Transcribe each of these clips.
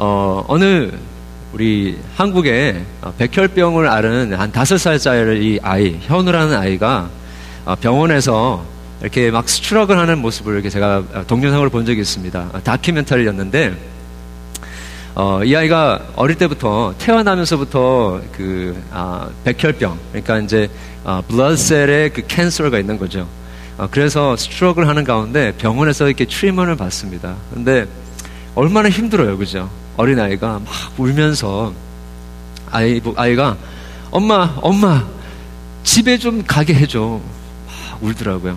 어, 어느 우리 한국에 백혈병을 앓은 한 다섯 살짜리 아이, 현우라는 아이가 어, 병원에서 이렇게 막 struggle을 하는 모습을 이렇게 제가 동영상으로 본 적이 있습니다. 다큐멘터리였는데, 어, 이 아이가 어릴 때부터 태어나면서부터 그 아, 백혈병, 그러니까 이제 아, blood cell에 그 cancer가 있는 거죠. 어, 그래서 struggle을 하는 가운데 병원에서 이렇게 treatment을 받습니다. 근데 얼마나 힘들어요, 그죠? 어린 아이가 막 울면서 아이 아이가 엄마 엄마 집에 좀 가게 해줘 막 울더라고요.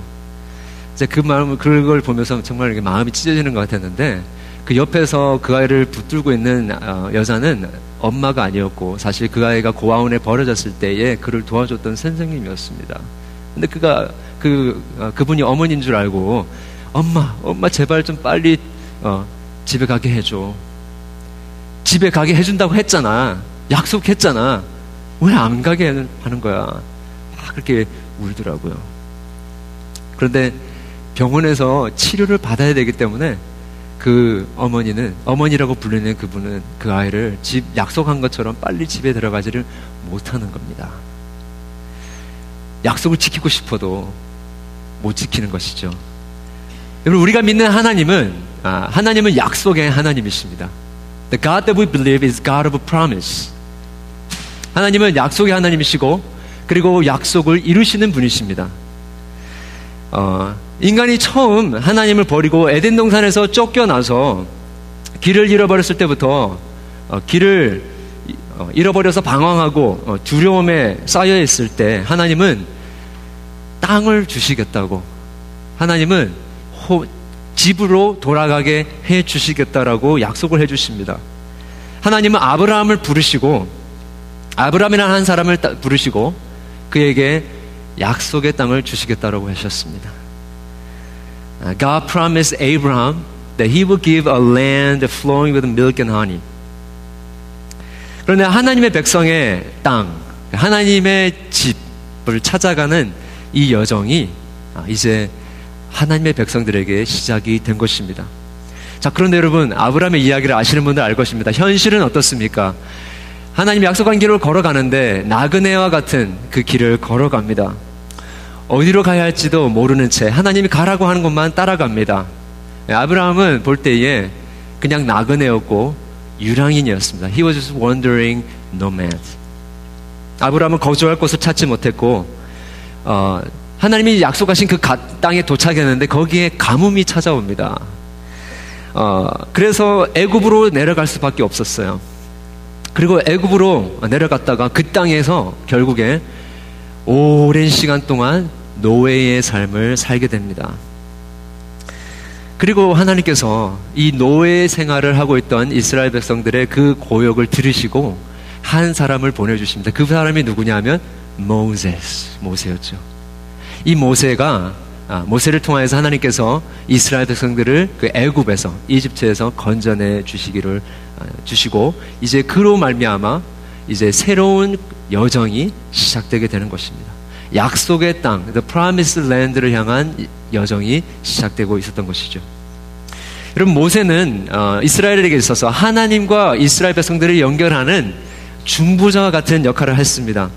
이제 그 마음을 그걸 보면서 정말 마음이 찢어지는 것 같았는데 그 옆에서 그 아이를 붙들고 있는 어, 여자는 엄마가 아니었고 사실 그 아이가 고아원에 버려졌을 때에 그를 도와줬던 선생님이었습니다. 근데 그가 그 어, 그분이 어머니인 줄 알고 엄마 엄마 제발 좀 빨리 어, 집에 가게 해줘. 집에 가게 해준다고 했잖아. 약속했잖아. 왜 안 가게 하는 거야? 막 그렇게 울더라고요. 그런데 병원에서 치료를 받아야 되기 때문에 그 어머니는, 어머니라고 불리는 그분은 그 아이를 집, 약속한 것처럼 빨리 집에 들어가지를 못하는 겁니다. 약속을 지키고 싶어도 못 지키는 것이죠. 여러분, 우리가 믿는 하나님은, 아, 하나님은 약속의 하나님이십니다. The God that we believe is God of promise. 하나님은 약속의 하나님이시고, 그리고 약속을 이루시는 분이십니다. 어, 인간이 처음 하나님을 버리고 에덴 동산에서 쫓겨나서 길을 잃어버렸을 때부터 어, 길을 어, 잃어버려서 방황하고 어, 두려움에 쌓여 있을 때 하나님은 땅을 주시겠다고 하나님은 호, 집으로 돌아가게 해 주시겠다라고 약속을 해 주십니다. 하나님은 아브라함을 부르시고 아브라함이라는 한 사람을 부르시고 그에게 약속의 땅을 주시겠다라고 하셨습니다. God promised Abraham that he would give a land flowing with milk and honey. 그런데 하나님의 백성의 땅, 하나님의 집을 찾아가는 이 여정이 이제 하나님의 백성들에게 시작이 된 것입니다. 자, 그런데 여러분, 아브라함의 이야기를 아시는 분들 알 것입니다. 현실은 어떻습니까? 하나님 약속한 길을 걸어가는데 나그네와 같은 그 길을 걸어갑니다. 어디로 가야 할지도 모르는 채 하나님이 가라고 하는 것만 따라갑니다. 아브라함은 볼 때에 그냥 나그네였고 유랑인이었습니다. He was just wandering nomad. 아브라함은 거주할 곳을 찾지 못했고 어, 하나님이 약속하신 그 땅에 도착했는데 거기에 가뭄이 찾아옵니다. 어, 그래서 애굽으로 내려갈 수밖에 없었어요. 그리고 애굽으로 내려갔다가 그 땅에서 결국에 오랜 시간 동안 노예의 삶을 살게 됩니다. 그리고 하나님께서 이 노예 생활을 하고 있던 이스라엘 백성들의 그 고역을 들으시고 한 사람을 보내주십니다. 그 사람이 누구냐면 모세스, 모세였죠. 이 모세가 아, 모세를 통하여서 하나님께서 이스라엘 백성들을 그 애굽에서 이집트에서 건져내 주시기를 아, 주시고 이제 그로 말미암아 이제 새로운 여정이 시작되게 되는 것입니다. 약속의 땅, the promised land를 향한 여정이 시작되고 있었던 것이죠. 여러분 모세는 어, 이스라엘에게 있어서 하나님과 이스라엘 백성들을 연결하는 중보자와 같은 역할을 했습니다.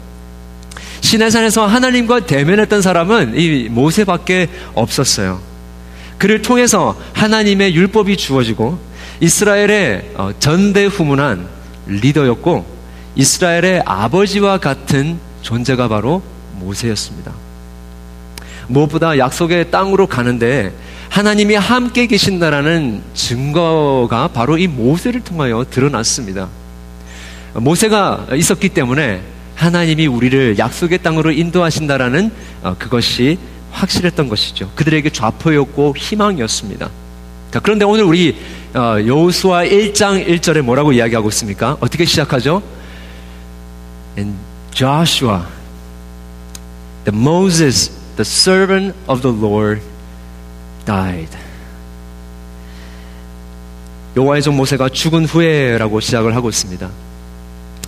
시내산에서 하나님과 대면했던 사람은 이 모세밖에 없었어요. 그를 통해서 하나님의 율법이 주어지고 이스라엘의 어, 전대후문한 리더였고 이스라엘의 아버지와 같은 존재가 바로 모세였습니다. 무엇보다 약속의 땅으로 가는데 하나님이 함께 계신다라는 증거가 바로 이 모세를 통하여 드러났습니다. 모세가 있었기 때문에 하나님이 우리를 약속의 땅으로 인도하신다라는 어, 그것이 확실했던 것이죠. 그들에게 좌포였고 희망이었습니다. 그런데 오늘 우리 어, 여호수아 1장 1절에 뭐라고 이야기하고 있습니까? 어떻게 시작하죠? And Joshua that Moses, the servant of the Lord, died. 여호와의 종 모세가 죽은 후에라고 시작을 하고 있습니다.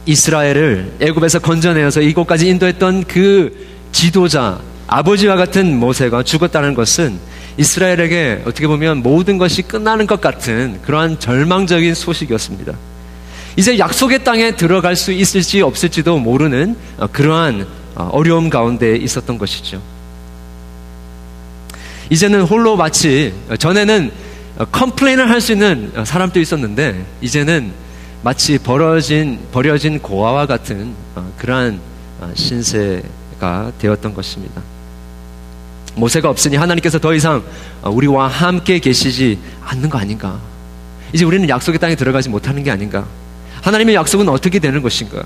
이스라엘을 애굽에서 건져내어서 이곳까지 인도했던 그 지도자 아버지와 같은 모세가 죽었다는 것은 이스라엘에게 어떻게 보면 모든 것이 끝나는 것 같은 그러한 절망적인 소식이었습니다. 이제 약속의 땅에 들어갈 수 있을지 없을지도 모르는 어, 그러한 어, 어려움 가운데 있었던 것이죠. 이제는 홀로 마치 전에는 컴플레인을 할 수 있는 사람도 있었는데 이제는 마치 버려진 버려진 고아와 같은 어, 그러한 신세가 되었던 것입니다. 모세가 없으니 하나님께서 더 이상 우리와 함께 계시지 않는 거 아닌가? 이제 우리는 약속의 땅에 들어가지 못하는 게 아닌가? 하나님의 약속은 어떻게 되는 것인가?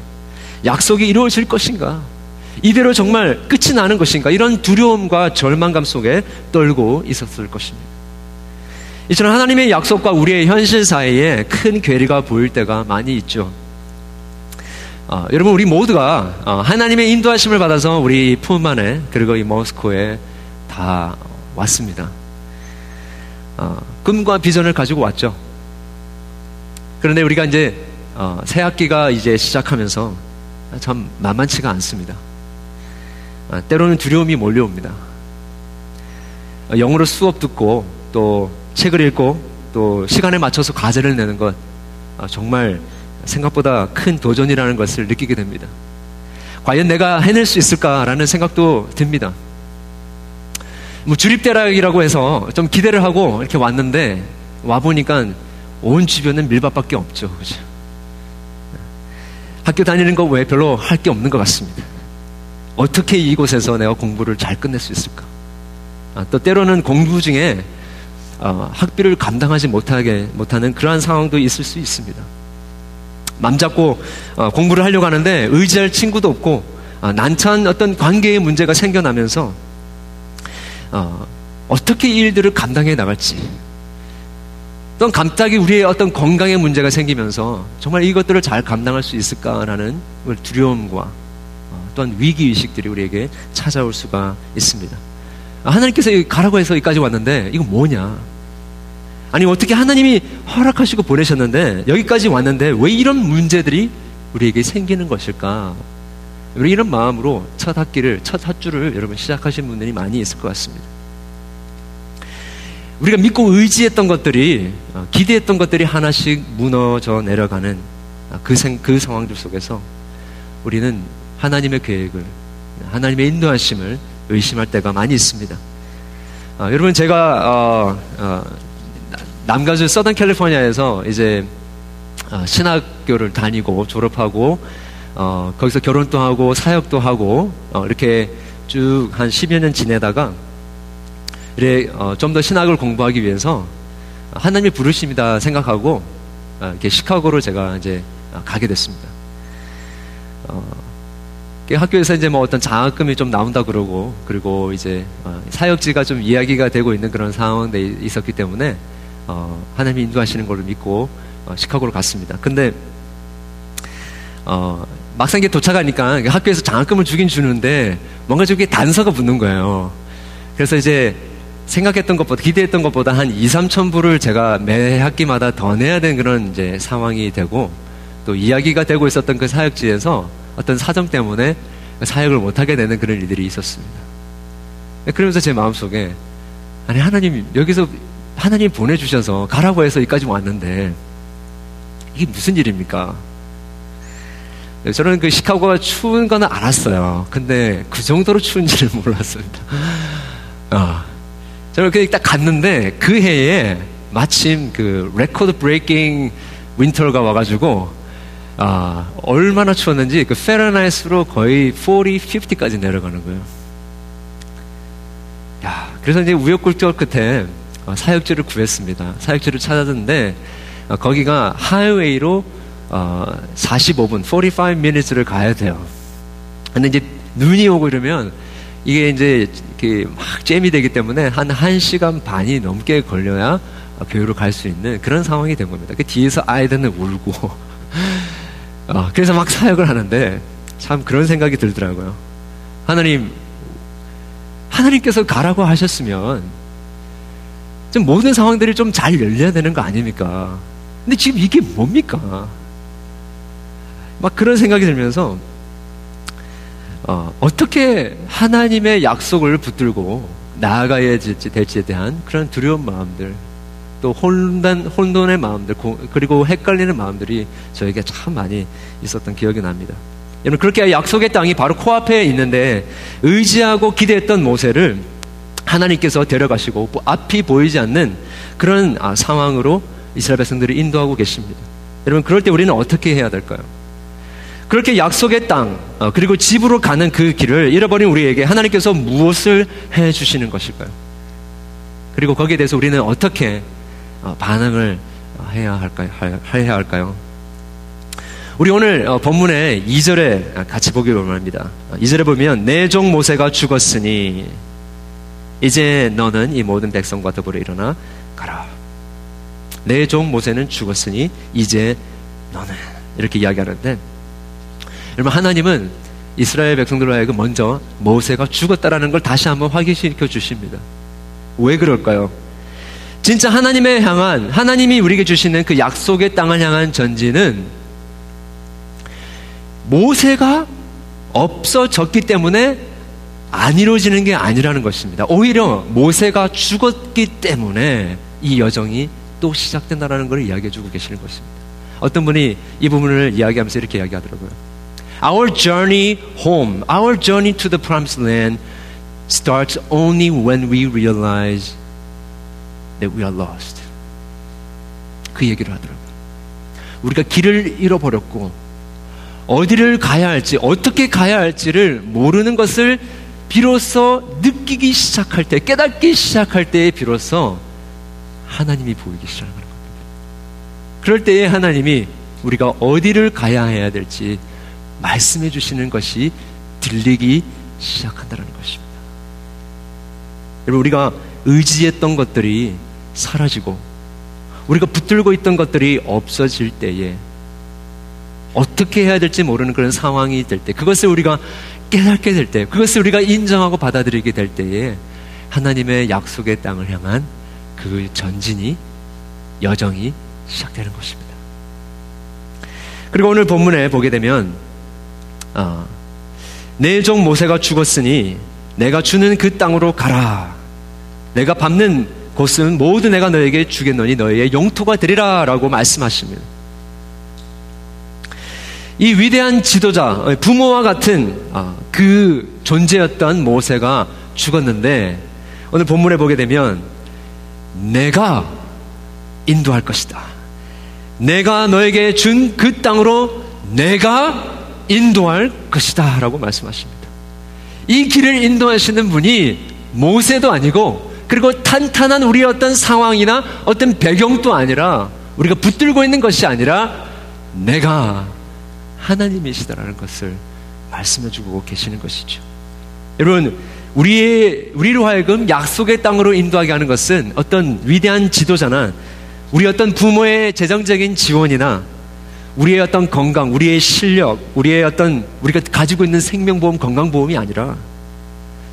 약속이 이루어질 것인가? 이대로 정말 끝이 나는 것인가? 이런 두려움과 절망감 속에 떨고 있었을 것입니다. 이처럼 하나님의 약속과 우리의 현실 사이에 큰 괴리가 보일 때가 많이 있죠. 어, 여러분 우리 모두가 어, 하나님의 인도하심을 받아서 우리 품 안에 그리고 이 모스코에 다 왔습니다. 어, 꿈과 비전을 가지고 왔죠. 그런데 우리가 이제 어, 새 학기가 이제 시작하면서 참 만만치가 않습니다. 아, 때로는 두려움이 몰려옵니다. 어, 영어로 수업 듣고 또 책을 읽고 또 시간에 맞춰서 과제를 내는 것 아, 정말 생각보다 큰 도전이라는 것을 느끼게 됩니다. 과연 내가 해낼 수 있을까라는 생각도 듭니다. 뭐 주립대학이라고 해서 좀 기대를 하고 이렇게 왔는데 와 보니까 온 주변은 밀밭밖에 없죠. 그죠? 학교 다니는 거 외에 별로 할 게 없는 것 같습니다. 어떻게 이곳에서 내가 공부를 잘 끝낼 수 있을까? 아, 또 때로는 공부 중에 어, 학비를 감당하지 못하게 못하는 그러한 상황도 있을 수 있습니다. 맘 잡고 어, 공부를 하려고 하는데 의지할 친구도 없고 어, 난처한 어떤 관계의 문제가 생겨나면서 어, 어떻게 이 일들을 감당해 나갈지 또는 갑자기 우리의 어떤 건강의 문제가 생기면서 정말 이것들을 잘 감당할 수 있을까라는 두려움과 어, 또한 위기의식들이 우리에게 찾아올 수가 있습니다. 하나님께서 가라고 해서 여기까지 왔는데 이거 뭐냐? 아니 어떻게 하나님이 허락하시고 보내셨는데 여기까지 왔는데 왜 이런 문제들이 우리에게 생기는 것일까? 우리 이런 마음으로 첫 학기를 첫 학주를 여러분 시작하신 분들이 많이 있을 것 같습니다. 우리가 믿고 의지했던 것들이 어, 기대했던 것들이 하나씩 무너져 내려가는 어, 그, 생, 그 상황들 속에서 우리는 하나님의 계획을 하나님의 인도하심을 의심할 때가 많이 있습니다. 어, 여러분 제가 어, 어, 남가주 서던 캘리포니아에서 이제 어, 신학교를 다니고 졸업하고 어, 거기서 결혼도 하고 사역도 하고 어, 이렇게 쭉 한 10여 년 지내다가 이래 어, 좀더 신학을 공부하기 위해서 하나님이 부르심이다 생각하고 어, 이렇게 시카고로 제가 이제 어, 가게 됐습니다. 어, 학교에서 이제 뭐 어떤 장학금이 좀 나온다 그러고 그리고 이제 어, 사역지가 좀 이야기가 되고 있는 그런 상황에 있었기 때문에 어, 하나님이 인도하시는 걸로 믿고 어, 시카고로 갔습니다. 근데 어, 막상 이게 도착하니까 학교에서 장학금을 주긴 주는데 뭔가 저게 단서가 붙는 거예요. 그래서 이제 생각했던 것보다 기대했던 것보다 한 2, 3천 불을 제가 매 학기마다 더 내야 되는 그런 이제 상황이 되고 또 이야기가 되고 있었던 그 사역지에서 어떤 사정 때문에 사역을 못하게 되는 그런 일들이 있었습니다. 그러면서 제 마음속에 아니 하나님 여기서 하나님 보내주셔서 가라고 해서 여기까지 왔는데 이게 무슨 일입니까? 저는 그 시카고가 추운 거는 알았어요. 근데 그 정도로 추운지를 몰랐습니다. 어. 저는 그냥 딱 갔는데 그 해에 마침 그 record breaking winter가 와가지고 아, 얼마나 추웠는지 그 Fahrenheit로 거의 40, 50까지 내려가는 거예요. 야, 그래서 이제 우여곡절 끝에 어, 사역지를 구했습니다. 사역지를 찾았는데 어, 거기가 highway로 어, 45분, 45 minutes를 가야 돼요. 근데 이제 눈이 오고 이러면 이게 이제 막 잼이 되기 때문에 한 1시간 반이 넘게 걸려야 교회로 갈 수 있는 그런 상황이 된 겁니다. 그 뒤에서 아이들은 울고. 어, 그래서 막 사역을 하는데 참 그런 생각이 들더라고요. 하나님, 하나님께서 가라고 하셨으면 좀 모든 상황들이 좀 잘 열려야 되는 거 아닙니까? 근데 지금 이게 뭡니까? 막 그런 생각이 들면서 어, 어떻게 하나님의 약속을 붙들고 나아가야 될지에 대한 그런 두려운 마음들, 또 혼란, 혼돈의 마음들, 그리고 헷갈리는 마음들이 저에게 참 많이 있었던 기억이 납니다. 여러분, 그렇게 약속의 땅이 바로 코앞에 있는데 의지하고 기대했던 모세를 하나님께서 데려가시고 앞이 보이지 않는 그런 아, 상황으로 이스라엘 백성들을 인도하고 계십니다. 여러분, 그럴 때 우리는 어떻게 해야 될까요? 그렇게 약속의 땅, 어, 그리고 집으로 가는 그 길을 잃어버린 우리에게 하나님께서 무엇을 해 주시는 것일까요? 그리고 거기에 대해서 우리는 어떻게 어, 반응을 해야 할까요? 해야 할까요? 우리 오늘 어, 본문의 2절에 같이 보기 원합니다. 2절에 보면 내 종 모세가 죽었으니 이제 너는 이 모든 백성과 더불어 일어나 가라. 내 종 모세는 죽었으니 이제 너는 이렇게 이야기하는데 여러분 하나님은 이스라엘 백성들로 하여금 먼저 모세가 죽었다라는 걸 다시 한번 확인시켜 주십니다. 왜 그럴까요? 진짜 하나님의 향한 하나님이 우리에게 주시는 그 약속의 땅을 향한 전진은 모세가 없어졌기 때문에 안 이루어지는 게 아니라는 것입니다. 오히려 모세가 죽었기 때문에 이 여정이 또 시작된다라는 걸 이야기해 주고 계시는 것입니다. 어떤 분이 이 부분을 이야기하면서 이렇게 이야기하더라고요. Our journey home, our journey to the promised land starts only when we realize that we are lost. 그 얘기를 하더라고요. 우리가 길을 잃어버렸고, 어디를 가야 할지, 어떻게 가야 할지를 모르는 것을 비로소 느끼기 시작할 때, 깨닫기 시작할 때에 비로소 하나님이 보이기 시작하는 겁니다. 그럴 때에 하나님이 우리가 어디를 가야 해야 될지 말씀해 주시는 것이 들리기 시작한다는 것입니다. 여러분, 우리가 의지했던 것들이 사라지고, 우리가 붙들고 있던 것들이 없어질 때에, 어떻게 해야 될지 모르는 그런 상황이 될 때, 그것을 우리가 깨닫게 될 때, 그것을 우리가 인정하고 받아들이게 될 때에, 하나님의 약속의 땅을 향한 그 전진이, 여정이 시작되는 것입니다. 그리고 오늘 본문에 보게 되면, 어, 내종 모세가 죽었으니 내가 주는 그 땅으로 가라. 내가 밟는 곳은 모두 내가 너에게 주겠노니 너희의 영토가 되리라 라고 말씀하십니다. 이 위대한 지도자, 부모와 같은 어, 그 존재였던 모세가 죽었는데 오늘 본문에 보게 되면 내가 인도할 것이다. 내가 너에게 준 그 땅으로 내가 인도할 것이다. 라고 말씀하십니다. 이 길을 인도하시는 분이 모세도 아니고 그리고 탄탄한 우리의 어떤 상황이나 어떤 배경도 아니라 우리가 붙들고 있는 것이 아니라 내가 하나님이시다라는 것을 말씀해 주고 계시는 것이죠. 여러분, 우리의, 우리로 하여금 약속의 땅으로 인도하게 하는 것은 어떤 위대한 지도자나 우리 어떤 부모의 재정적인 지원이나 우리의 어떤 건강, 우리의 실력, 우리의 어떤 우리가 가지고 있는 생명보험, 건강보험이 아니라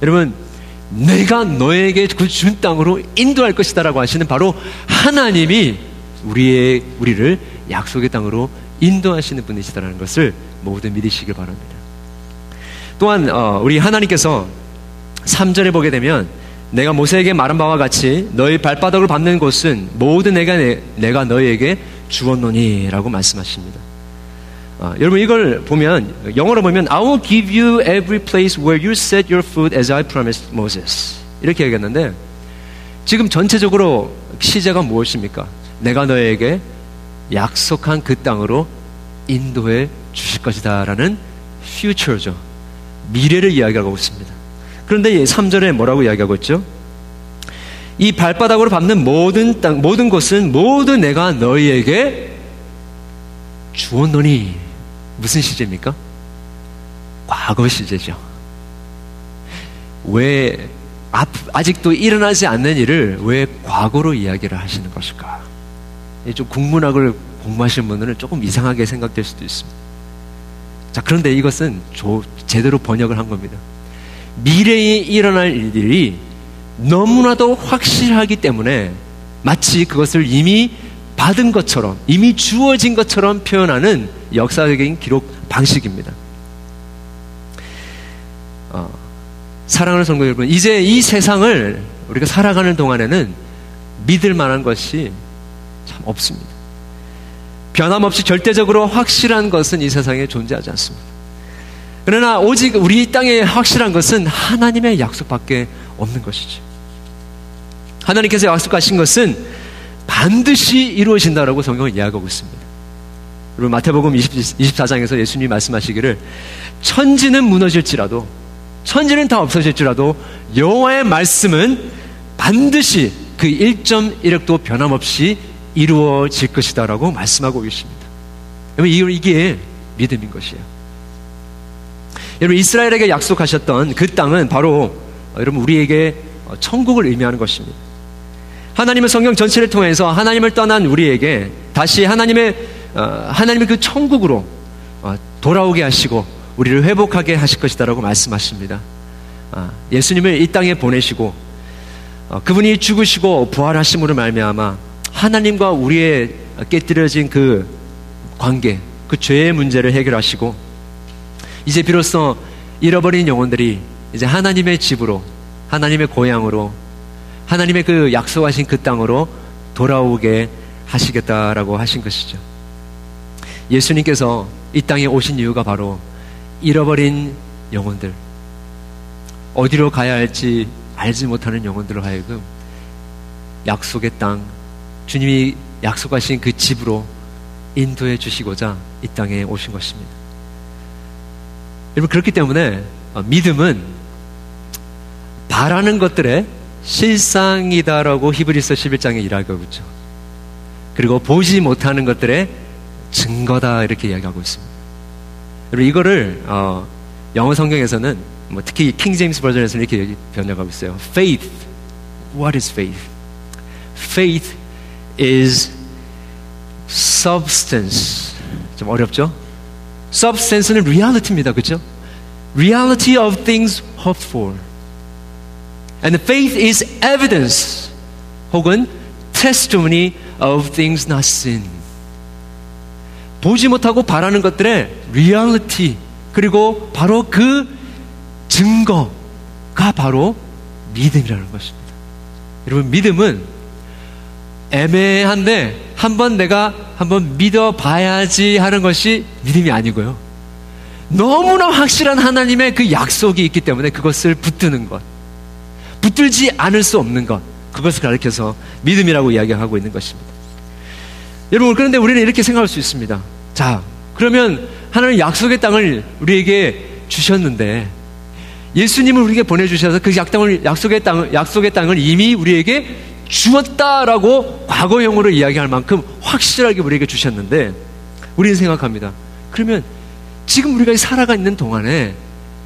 여러분 내가 너에게 그 준 땅으로 인도할 것이다라고 하시는 바로 하나님이 우리의 우리를 약속의 땅으로 인도하시는 분이시다라는 것을 모두 믿으시길 바랍니다. 또한 어, 우리 하나님께서 3절에 보게 되면 내가 모세에게 말한 바와 같이 너희 발바닥을 밟는 곳은 모두 내가 내가 너희에게 주었노니라고 말씀하십니다. 아, 여러분 이걸 보면 영어로 보면 I will give you every place where you set your foot as I promised Moses 이렇게 얘기했는데 지금 전체적으로 시제가 무엇입니까? 내가 너에게 약속한 그 땅으로 인도해 주실 것이다라는 future죠. 미래를 이야기하고 있습니다. 그런데 3절에 뭐라고 이야기하고 있죠? 이 발바닥으로 밟는 모든 땅, 모든 것은 모두 내가 너희에게 주었노니 무슨 시제입니까? 과거 시제죠. 왜 아직도 일어나지 않는 일을 왜 과거로 이야기를 하시는 것일까? 좀 국문학을 공부하신 분들은 조금 이상하게 생각될 수도 있습니다. 자, 그런데 이것은 조, 제대로 번역을 한 겁니다. 미래에 일어날 일들이 너무나도 확실하기 때문에 마치 그것을 이미 받은 것처럼, 이미 주어진 것처럼 표현하는 역사적인 기록 방식입니다. 어, 사랑하는 성도 여러분, 이제 이 세상을 우리가 살아가는 동안에는 믿을 만한 것이 참 없습니다. 변함없이 절대적으로 확실한 것은 이 세상에 존재하지 않습니다. 그러나 오직 우리 땅에 확실한 것은 하나님의 약속밖에 없는 것이죠. 하나님께서 약속하신 것은 반드시 이루어진다라고 성경을 이야기하고 있습니다. 여러분 마태복음 20, 24장에서 예수님이 말씀하시기를 천지는 무너질지라도 천지는 다 없어질지라도 여호와의 말씀은 반드시 그 1.1획도 변함없이 이루어질 것이다라고 말씀하고 계십니다. 여러분 이게 믿음인 것이에요. 여러분 이스라엘에게 약속하셨던 그 땅은 바로 여러분 우리에게 천국을 의미하는 것입니다. 하나님의 성경 전체를 통해서 하나님을 떠난 우리에게 다시 하나님의 어, 하나님의 그 천국으로 어, 돌아오게 하시고 우리를 회복하게 하실 것이다라고 말씀하십니다. 아, 예수님을 이 땅에 보내시고 어, 그분이 죽으시고 부활하심으로 말미암아 하나님과 우리의 깨뜨려진 그 관계, 그 죄의 문제를 해결하시고 이제 비로소 잃어버린 영혼들이 이제 하나님의 집으로 하나님의 고향으로 하나님의 그 약속하신 그 땅으로 돌아오게 하시겠다라고 하신 것이죠. 예수님께서 이 땅에 오신 이유가 바로 잃어버린 영혼들, 어디로 가야 할지 알지 못하는 영혼들을 하여금 약속의 땅, 주님이 약속하신 그 집으로 인도해 주시고자 이 땅에 오신 것입니다. 여러분, 그렇기 때문에 어, 믿음은 바라는 것들의 실상이다라고 히브리서 11장에 이야기하고 있죠. 그리고 보지 못하는 것들의 증거다 이렇게 이야기하고 있습니다. 여러분 이거를 어, 영어 성경에서는 뭐 특히 킹 제임스 버전에서는 이렇게 변형하고 있어요. Faith. What is faith? Faith is substance. 좀 어렵죠? substance는 reality입니다. 그죠? reality of things hoped for. And faith is evidence 혹은 testimony of things not seen. 보지 못하고 바라는 것들의 reality 그리고 바로 그 증거가 바로 믿음이라는 것입니다. 여러분 믿음은 애매한데 한번 내가 한번 믿어봐야지 하는 것이 믿음이 아니고요. 너무나 확실한 하나님의 그 약속이 있기 때문에 그것을 붙드는 것. 붙들지 않을 수 없는 것. 그것을 가리켜서 믿음이라고 이야기하고 있는 것입니다. 여러분, 그런데 우리는 이렇게 생각할 수 있습니다. 자, 그러면 하나님 약속의 땅을 우리에게 주셨는데, 예수님을 우리에게 보내주셔서 그 약땅을, 약속의 땅을, 약속의 땅을 이미 우리에게 주었다라고 과거형으로 이야기할 만큼 확실하게 우리에게 주셨는데, 우리는 생각합니다. 그러면 지금 우리가 살아가 있는 동안에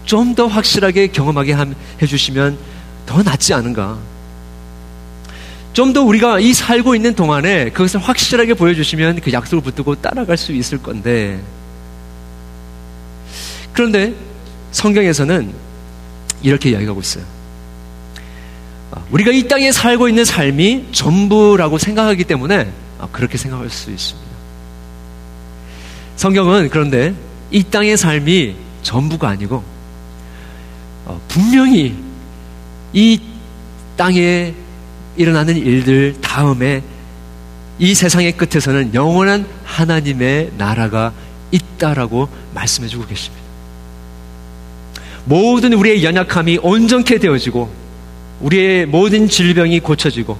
좀 더 확실하게 경험하게 해주시면 더 낫지 않은가. 좀 더 우리가 이 살고 있는 동안에 그것을 확실하게 보여주시면 그 약속을 붙들고 따라갈 수 있을 건데. 그런데 성경에서는 이렇게 이야기하고 있어요. 아, 우리가 이 땅에 살고 있는 삶이 전부라고 생각하기 때문에 아, 그렇게 생각할 수 있습니다. 성경은 그런데 이 땅의 삶이 전부가 아니고 어, 분명히 이 땅에 일어나는 일들 다음에 이 세상의 끝에서는 영원한 하나님의 나라가 있다라고 말씀해 주고 계십니다. 모든 우리의 연약함이 온전케 되어지고 우리의 모든 질병이 고쳐지고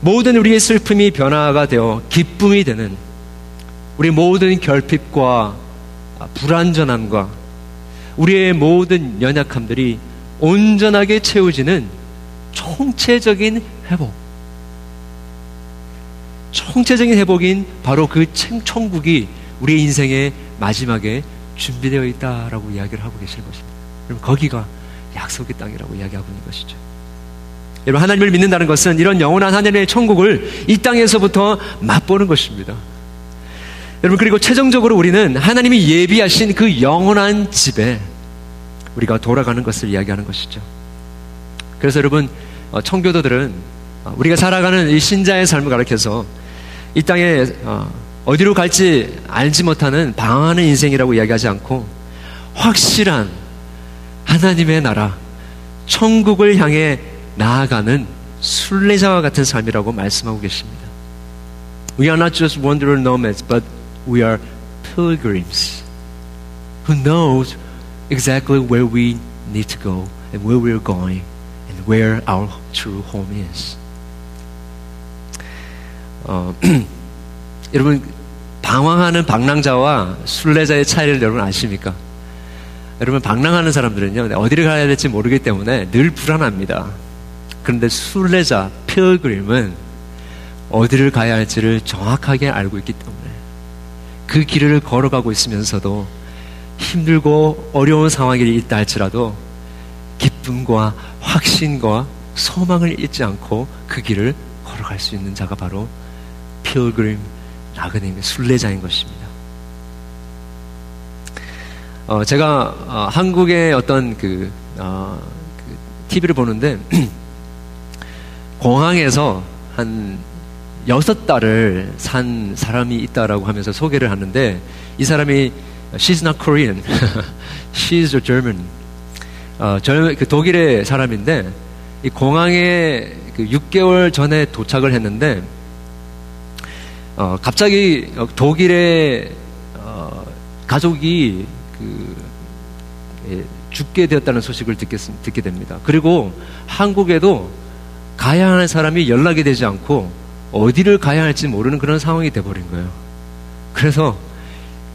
모든 우리의 슬픔이 변화가 되어 기쁨이 되는 우리 모든 결핍과 불완전함과 우리의 모든 연약함들이 온전하게 채워지는 총체적인 회복. 총체적인 회복인 바로 그 천국이 우리 인생의 마지막에 준비되어 있다라고 이야기를 하고 계시는 것입니다. 여러분, 거기가 약속의 땅이라고 이야기하고 있는 것이죠. 여러분, 하나님을 믿는다는 것은 이런 영원한 하나님의 천국을 이 땅에서부터 맛보는 것입니다. 여러분, 그리고 최종적으로 우리는 하나님이 예비하신 그 영원한 집에 우리가 돌아가는 것을 이야기하는 것이죠. 그래서 여러분, 어, 청교도들은 어, 우리가 살아가는 이 신자의 삶을 가르쳐서 이 땅에 어, 어디로 갈지 알지 못하는 방황하는 인생이라고 이야기하지 않고 확실한 하나님의 나라, 천국을 향해 나아가는 순례자와 같은 삶이라고 말씀하고 계십니다. We are not just wanderer nomads, but we are pilgrims who knows exactly where we need to go and where we are going and where our true home is. 어, 여러분 방황하는 방랑자와 순례자의 차이를 여러분 아십니까? 여러분 방랑하는 사람들은요 어디를 가야 될지 모르기 때문에 늘 불안합니다. 그런데 순례자, 필그림은 어디를 가야 할지를 정확하게 알고 있기 때문에 그 길을 걸어가고 있으면서도 힘들고 어려운 상황이 있다 할지라도 기쁨과 확신과 소망을 잊지 않고 그 길을 걸어갈 수 있는 자가 바로 필그림 나그네의 순례자인 것입니다. 어, 제가 어, 한국의 어떤 그, 어, 그 TV를 보는데 공항에서 한 여섯 달을 산 사람이 있다라고 하면서 소개를 하는데 이 사람이 she's not Korean, she's a German. 어, 저, 그 독일의 사람인데 이 공항에 그 6개월 전에 도착을 했는데 어, 갑자기 독일의 어, 가족이 그 예, 죽게 되었다는 소식을 듣게, 듣게 됩니다. 그리고 한국에도 가야 하는 사람이 연락이 되지 않고 어디를 가야 할지 모르는 그런 상황이 돼버린 거예요. 그래서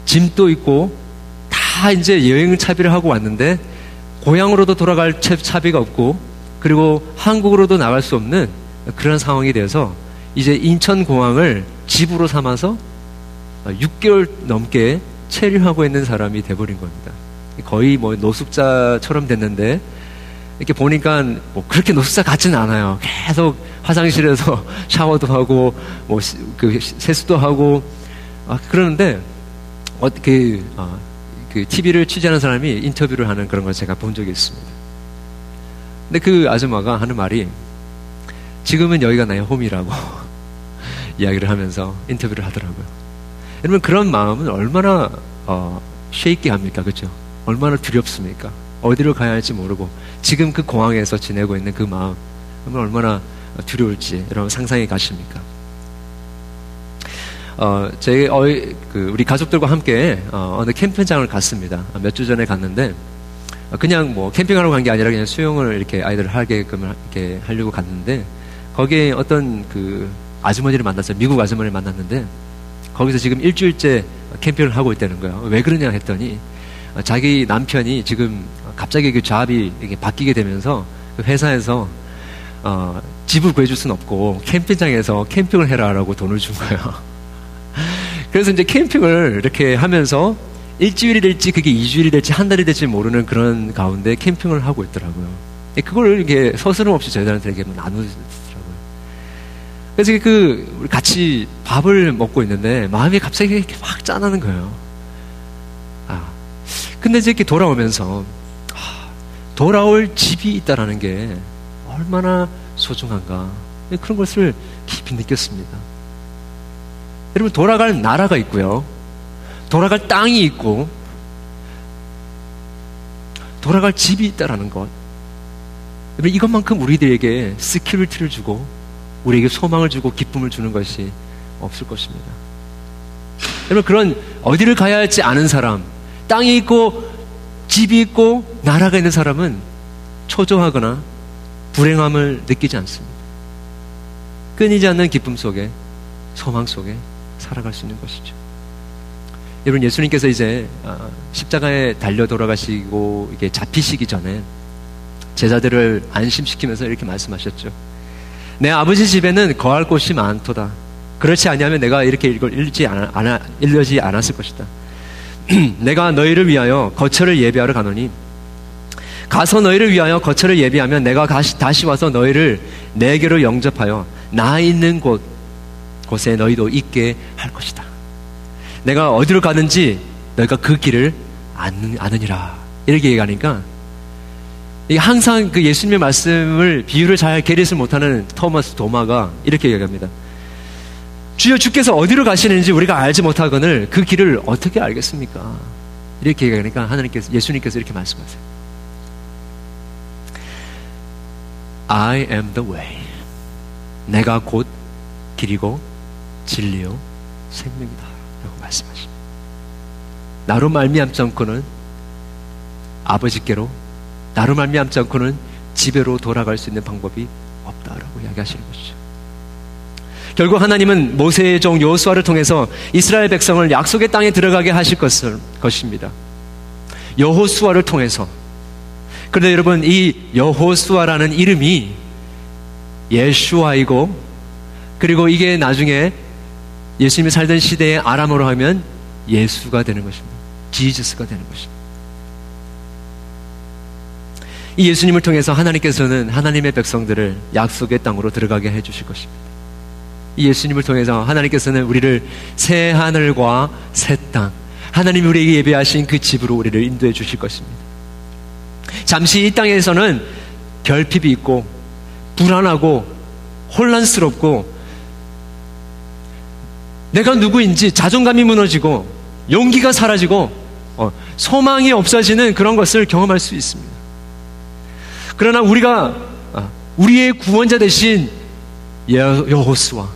짐도 있고 다 이제 여행 차비를 하고 왔는데 고향으로도 돌아갈 차비가 없고 그리고 한국으로도 나갈 수 없는 그런 상황이 돼서 이제 인천공항을 집으로 삼아서 6개월 넘게 체류하고 있는 사람이 돼버린 겁니다. 거의 뭐 노숙자처럼 됐는데 이렇게 보니까 뭐 그렇게 노숙자 같지는 않아요. 계속 화장실에서 샤워도 하고 뭐 그 세수도 하고 아, 그러는데 어떻게 아, 그 TV를 취재하는 사람이 인터뷰를 하는 그런 걸 제가 본 적이 있습니다. 근데 그 아줌마가 하는 말이 지금은 여기가 나의 홈이라고 이야기를 하면서 인터뷰를 하더라고요. 여러분 그런 마음은 얼마나 어, 쉐이키합니까, 그렇죠? 얼마나 두렵습니까? 어디로 가야 할지 모르고 지금 그 공항에서 지내고 있는 그 마음, 얼마나 두려울지 여러분 상상이 가십니까? 어, 제, 어, 그, 우리 가족들과 함께, 어, 어느 캠핑장을 갔습니다. 몇 주 전에 갔는데, 어, 그냥 뭐, 캠핑하러 간 게 아니라 그냥 수영을 이렇게 아이들 하게끔 이렇게 하려고 갔는데, 거기에 어떤 그, 아주머니를 만났어요. 미국 아주머니를 만났는데, 거기서 지금 일주일째 캠핑을 하고 있다는 거예요. 왜 그러냐 했더니, 어, 자기 남편이 지금 갑자기 그 잡이 이렇게 바뀌게 되면서 그 회사에서 어, 집을 구해줄 수는 없고 캠핑장에서 캠핑을 해라라고 돈을 준 거예요. 그래서 이제 캠핑을 이렇게 하면서 일주일이 될지 그게 이주일이 될지 한 달이 될지 모르는 그런 가운데 캠핑을 하고 있더라고요. 그걸 이렇게 서스름 없이 저희들한테 이렇게 나누더라고요. 그래서 그 우리 같이 밥을 먹고 있는데 마음이 갑자기 이렇게 확 짠하는 거예요. 아, 근데 이제 이렇게 돌아오면서 돌아올 집이 있다라는 게 얼마나 소중한가 그런 것을 깊이 느꼈습니다. 여러분 돌아갈 나라가 있고요. 돌아갈 땅이 있고 돌아갈 집이 있다라는 것. 여러분 이것만큼 우리들에게 security를 주고 우리에게 소망을 주고 기쁨을 주는 것이 없을 것입니다. 여러분 그런 어디를 가야 할지 아는 사람, 땅이 있고 집이 있고 나라가 있는 사람은 초조하거나 불행함을 느끼지 않습니다. 끊이지 않는 기쁨 속에 소망 속에 살아갈 수 있는 것이죠. 여러분 예수님께서 이제 아, 십자가에 달려 돌아가시고 이게 잡히시기 전에 제자들을 안심시키면서 이렇게 말씀하셨죠. 내 아버지 집에는 거할 곳이 많도다. 그렇지 아니하면 내가 이렇게 이걸 읽지 않아, 읽지 않았을 것이다. 내가 너희를 위하여 거처를 예비하러 가노니 가서 너희를 위하여 거처를 예비하면 내가 다시 와서 너희를 내게로 영접하여 나 있는 곳 곳에 너희도 있게 할 것이다. 내가 어디로 가든지 너희가 그 길을 아느니라 이렇게 얘기하니까 항상 그 예수님의 말씀을 비유를 잘 개리지 못하는 토마스 도마가 이렇게 얘기합니다. 주여 주께서 어디로 가시는지 우리가 알지 못하거늘 그 길을 어떻게 알겠습니까? 이렇게 얘기하니까 하나님께서 예수님께서 이렇게 말씀하세요. I am the way. 내가 곧 길이고 진리요 생명이다. 라고 말씀하십니다. 나로 말미암지 않고는 아버지께로 나로 말미암지 않고는 집에로 돌아갈 수 있는 방법이 없다라고 이야기하시는 것이죠. 결국 하나님은 모세의 종 여호수아를 통해서 이스라엘 백성을 약속의 땅에 들어가게 하실 것을, 것입니다. 여호수아를 통해서. 그런데 여러분 이 여호수아라는 이름이 예슈아이고 그리고 이게 나중에 예수님이 살던 시대의 아람어로 하면 예수가 되는 것입니다. 지저스가 되는 것입니다. 이 예수님을 통해서 하나님께서는 하나님의 백성들을 약속의 땅으로 들어가게 해 주실 것입니다. 이 예수님을 통해서 하나님께서는 우리를 새 하늘과 새 땅, 하나님이 우리에게 예배하신 그 집으로 우리를 인도해 주실 것입니다. 잠시 이 땅에서는 결핍이 있고 불안하고 혼란스럽고 내가 누구인지 자존감이 무너지고 용기가 사라지고 어, 소망이 없어지는 그런 것을 경험할 수 있습니다. 그러나 우리가 어, 우리의 구원자 대신 여호수와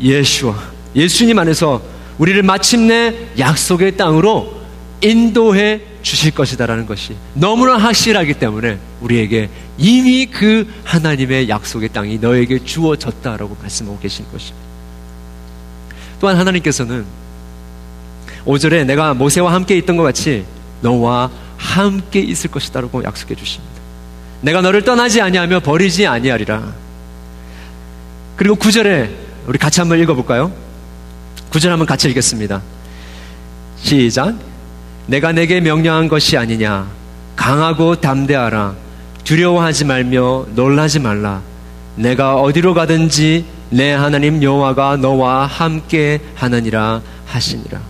예수와 예수님 안에서 우리를 마침내 약속의 땅으로 인도해 주실 것이다라는 것이 너무나 확실하기 때문에 우리에게 이미 그 하나님의 약속의 땅이 너에게 주어졌다라고 말씀하고 계신 것입니다. 또한 하나님께서는 5절에 내가 모세와 함께 있던 것 같이 너와 함께 있을 것이다라고 약속해 주십니다. 내가 너를 떠나지 아니하며 버리지 아니하리라. 그리고 9절에 우리 같이 한번 읽어볼까요? 9절 한번 같이 읽겠습니다. 시작. 내가 내게 명령한 것이 아니냐. 강하고 담대하라. 두려워하지 말며 놀라지 말라. 내가 어디로 가든지 내 하나님 여호와가 너와 함께 하느니라 하시니라.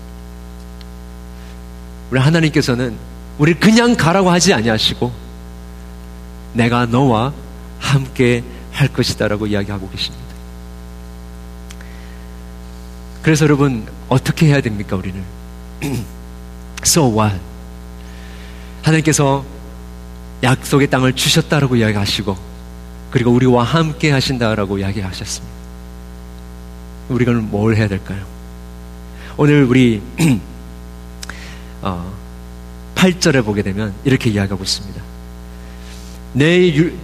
우리 하나님께서는 우리 그냥 가라고 하지 아니하시고 내가 너와 함께 할 것이다라고 이야기하고 계십니다. 그래서 여러분 어떻게 해야 됩니까 우리는? so what? 하나님께서 약속의 땅을 주셨다라고 이야기하시고 그리고 우리와 함께 하신다라고 이야기하셨습니다. 우리가 뭘 해야 될까요? 오늘 우리 어, 8절에 보게 되면 이렇게 이야기하고 있습니다. 내 율,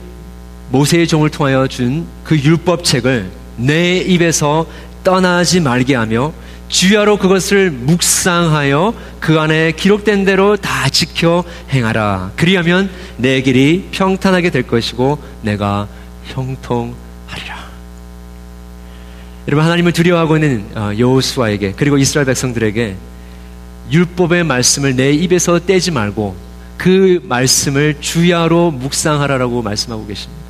모세의 종을 통하여 준 그 율법책을 내 입에서 떠나지 말게 하며 주야로 그것을 묵상하여 그 안에 기록된 대로 다 지켜 행하라. 그리하면 내 길이 평탄하게 될 것이고 내가 형통하리라. 여러분 하나님을 두려워하고 있는 어, 여호수아에게 그리고 이스라엘 백성들에게 율법의 말씀을 내 입에서 떼지 말고 그 말씀을 주야로 묵상하라라고 말씀하고 계십니다.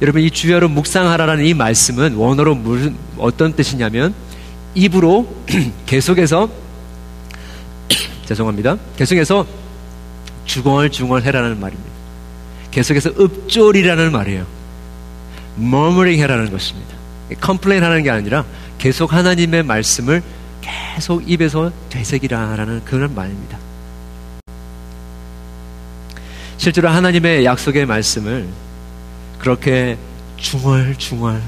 여러분 이 주야로 묵상하라라는 이 말씀은 원어로 무슨 어떤 뜻이냐면 입으로 계속해서 죄송합니다. 계속해서 중얼중얼해라는 말입니다. 계속해서 읊조리라는 말이에요. murmuring 해라는 것입니다. complain 하는 게 아니라 계속 하나님의 말씀을 계속 입에서 되새기라라는 그런 말입니다. 실제로 하나님의 약속의 말씀을 그렇게 중얼중얼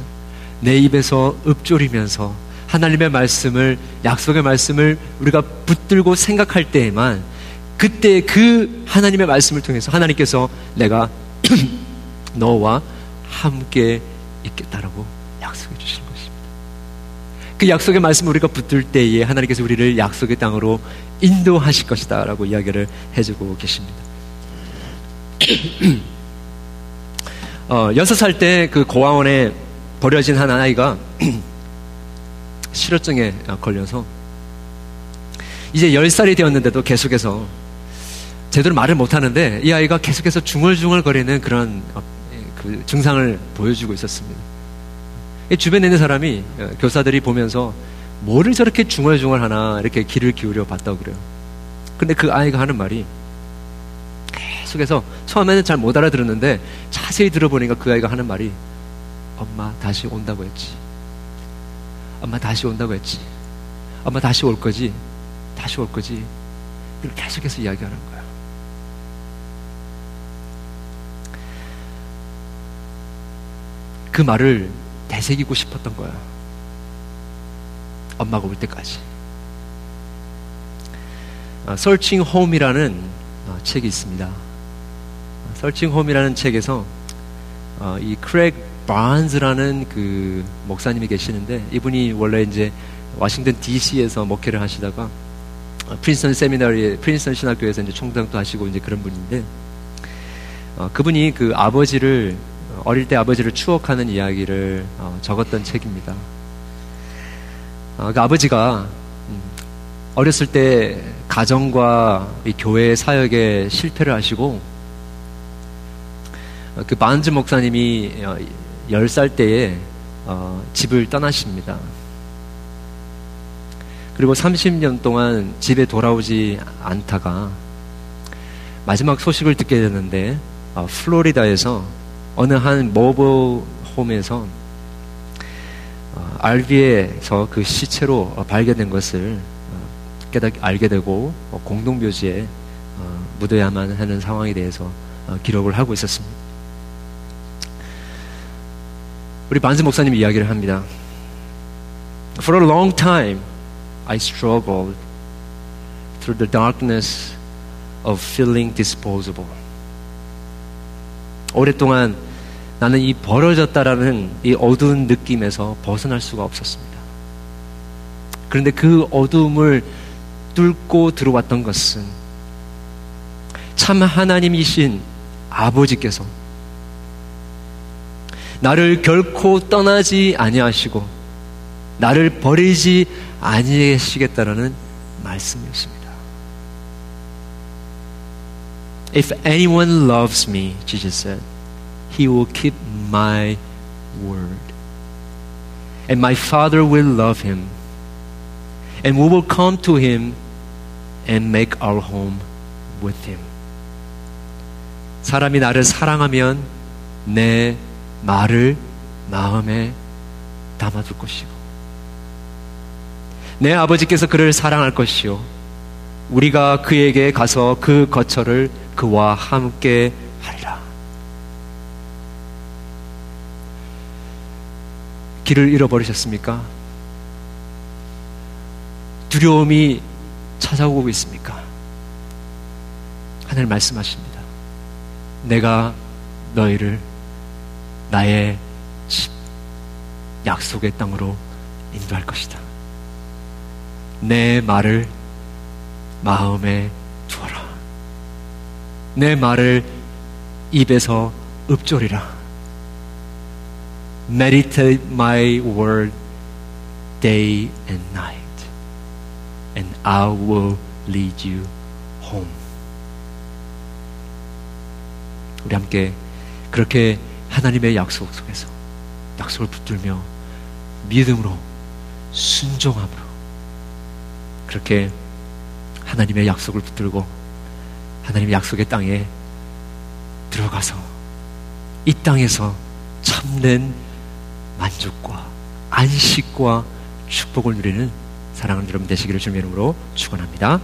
내 입에서 읊조리면서 하나님의 말씀을 약속의 말씀을 우리가 붙들고 생각할 때에만 그때 그 하나님의 말씀을 통해서 하나님께서 내가 너와 함께 있겠다라고 약속해 주신 것입니다. 그 약속의 말씀을 우리가 붙들 때에 하나님께서 우리를 약속의 땅으로 인도하실 것이다 라고 이야기를 해주고 계십니다. 어, 6살 때 그 고아원에 버려진 한 아이가 실어증에 걸려서 이제 10살이 되었는데도 계속해서 제대로 말을 못하는데 이 아이가 계속해서 중얼중얼거리는 그런 어, 그 증상을 보여주고 있었습니다. 주변에 있는 사람이 어, 교사들이 보면서 뭐를 저렇게 중얼중얼 하나 이렇게 귀를 기울여 봤다고 그래요. 근데 그 아이가 하는 말이 계속해서 처음에는 잘 못 알아들었는데 자세히 들어보니까 그 아이가 하는 말이 엄마 다시 온다고 했지. 엄마 다시 온다고 했지. 엄마 다시 올 거지. 다시 올 거지. 이걸 계속해서 이야기하는 거예요. 그 말을 되새기고 싶었던 거야. 엄마가 올 때까지. 어, Searching Home이라는 어, 책이 있습니다. Searching Home이라는 책에서 어, 이 크레이그 반스라는 그 목사님이 계시는데 이분이 원래 이제 워싱턴 D.C.에서 목회를 하시다가 어, 프린스턴 seminary, 프린스턴 신학교에서 이제 총장도 하시고 이제 그런 분인데 어, 그분이 그 아버지를 어릴 때 아버지를 추억하는 이야기를 어, 적었던 책입니다. 어, 그 아버지가 음, 어렸을 때 가정과 교회 사역에 실패를 하시고 어, 그 반즈 목사님이 10살 때에 집을 떠나십니다. 그리고 30년 동안 집에 돌아오지 않다가 마지막 소식을 듣게 되는데 플로리다에서 어느 한 mobile home에서 어, RV에서 그 시체로 어, 발견된 것을 어, 깨닫 알게 되고 어, 공동묘지에 어, 묻어야만 하는 상황에 대해서 어, 기록을 하고 있었습니다. 우리 반스 목사님이 이야기를 합니다. For a long time, I struggled through the darkness of feeling disposable. 오랫동안 나는 이 벌어졌다라는 이 어두운 느낌에서 벗어날 수가 없었습니다. 그런데 그 어두움을 뚫고 들어왔던 것은 참 하나님이신 아버지께서 나를 결코 떠나지 아니하시고 나를 버리지 아니하시겠다라는 말씀이었습니다. If anyone loves me, Jesus said, he will keep my word. And my Father will love him. And we will come to him and make our home with him. 사람이 나를 사랑하면 내 말을 마음에 담아둘 것이고, 내 아버지께서 그를 사랑할 것이요. 우리가 그에게 가서 그 거처를 그와 함께 하리라. 길을 잃어버리셨습니까? 두려움이 찾아오고 있습니까? 하늘 말씀하십니다. 내가 너희를 나의 집, 약속의 땅으로 인도할 것이다. 내 말을 마음에. 내 말을 입에서 읊조리라. meditate my word day and night, and I will lead you home. 우리 함께 그렇게 하나님의 약속 속에서 약속을 붙들며 믿음으로 순종함으로 그렇게 하나님의 약속을 붙들고 하나님의 약속의 땅에 들어가서 이 땅에서 참된 만족과 안식과 축복을 누리는 사랑하는 여러분 되시기를 주님의 이름으로 축원합니다.